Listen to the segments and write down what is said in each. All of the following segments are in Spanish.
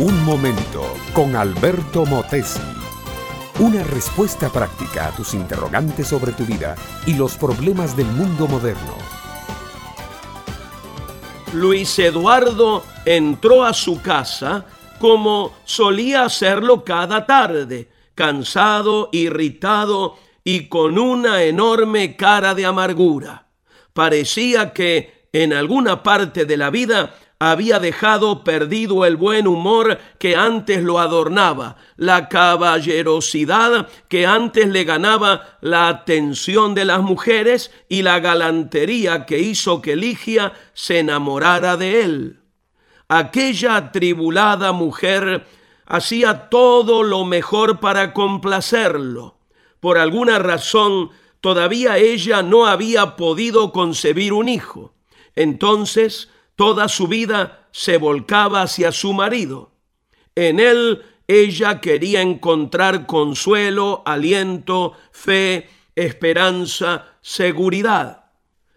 Un momento con Alberto Motesi. Una respuesta práctica a tus interrogantes sobre tu vida y los problemas del mundo moderno. Luis Eduardo entró a su casa como solía hacerlo cada tarde, cansado, irritado y con una enorme cara de amargura. Parecía que en alguna parte de la vida había dejado perdido el buen humor que antes lo adornaba, la caballerosidad que antes le ganaba la atención de las mujeres y la galantería que hizo que Ligia se enamorara de él. Aquella atribulada mujer hacía todo lo mejor para complacerlo. Por alguna razón, todavía ella no había podido concebir un hijo. Entonces, Toda su vida se volcaba hacia su marido. En él ella quería encontrar consuelo, aliento, fe, esperanza, seguridad.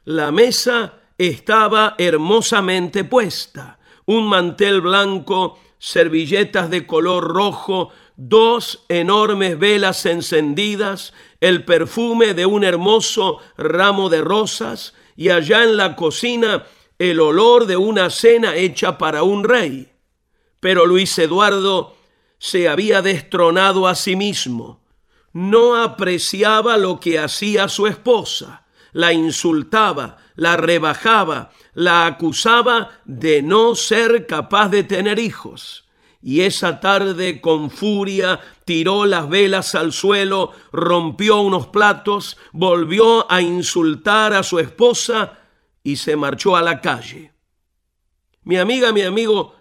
La mesa estaba hermosamente puesta. Un mantel blanco, servilletas de color rojo, dos enormes velas encendidas, el perfume de un hermoso ramo de rosas y allá en la cocina el olor de una cena hecha para un rey. Pero Luis Eduardo se había destronado a sí mismo. No apreciaba lo que hacía su esposa, la insultaba, la rebajaba, la acusaba de no ser capaz de tener hijos. Y esa tarde con furia tiró las velas al suelo, rompió unos platos, volvió a insultar a su esposa y se marchó a la calle. Mi amiga, mi amigo,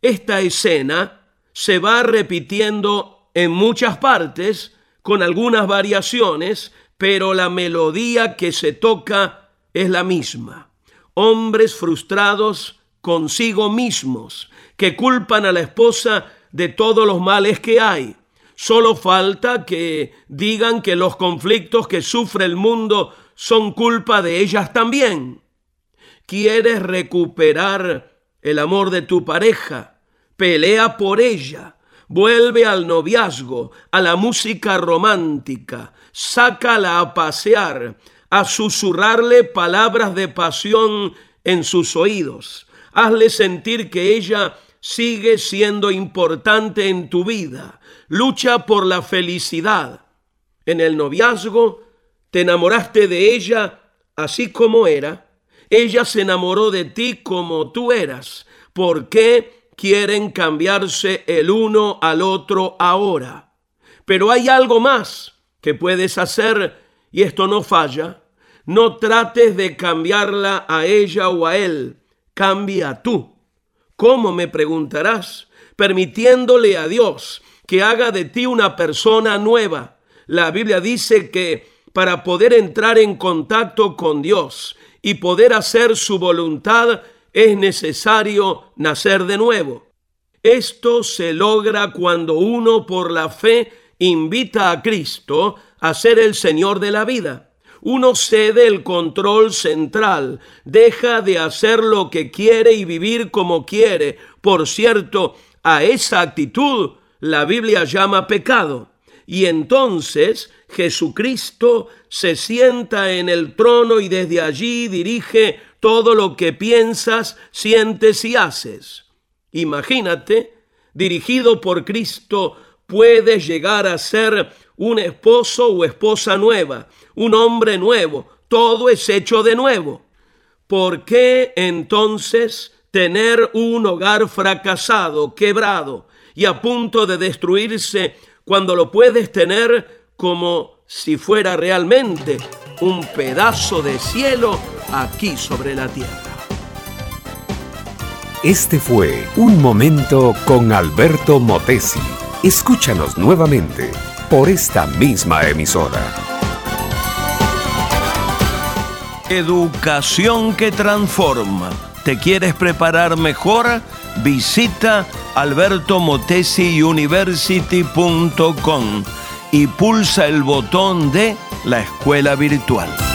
esta escena se va repitiendo en muchas partes con algunas variaciones, pero la melodía que se toca es la misma. Hombres frustrados consigo mismos, que culpan a la esposa de todos los males que hay. Solo falta que digan que los conflictos que sufre el mundo son culpa de ellas también quieres recuperar el amor de tu pareja, pelea por ella, vuelve al noviazgo, a la música romántica, sácala a pasear, a susurrarle palabras de pasión en sus oídos, hazle sentir que ella sigue siendo importante en tu vida, lucha por la felicidad. En el noviazgo te enamoraste de ella así como era, ella se enamoró de ti como tú eras. ¿Por qué quieren cambiarse el uno al otro ahora? Pero hay algo más que puedes hacer y esto no falla. No trates de cambiarla a ella o a él. Cambia tú. ¿Cómo me preguntarás? Permitiéndole a Dios que haga de ti una persona nueva. La Biblia dice que para poder entrar en contacto con Dios y poder hacer su voluntad es necesario nacer de nuevo. Esto se logra cuando uno por la fe invita a Cristo a ser el Señor de la vida. Uno cede el control central, deja de hacer lo que quiere y vivir como quiere. Por cierto, a esa actitud la Biblia llama pecado. Y entonces Jesucristo se sienta en el trono y desde allí dirige todo lo que piensas, sientes y haces. Imagínate, dirigido por Cristo, puedes llegar a ser un esposo o esposa nueva, un hombre nuevo, todo es hecho de nuevo. ¿Por qué entonces tener un hogar fracasado, quebrado y a punto de destruirse cuando lo puedes tener como si fuera realmente un pedazo de cielo aquí sobre la tierra. Este fue Un Momento con Alberto Motesi. Escúchanos nuevamente por esta misma emisora. Educación que transforma. ¿Te quieres preparar mejor? Visita albertomotesiuniversity.com y pulsa el botón de la escuela virtual.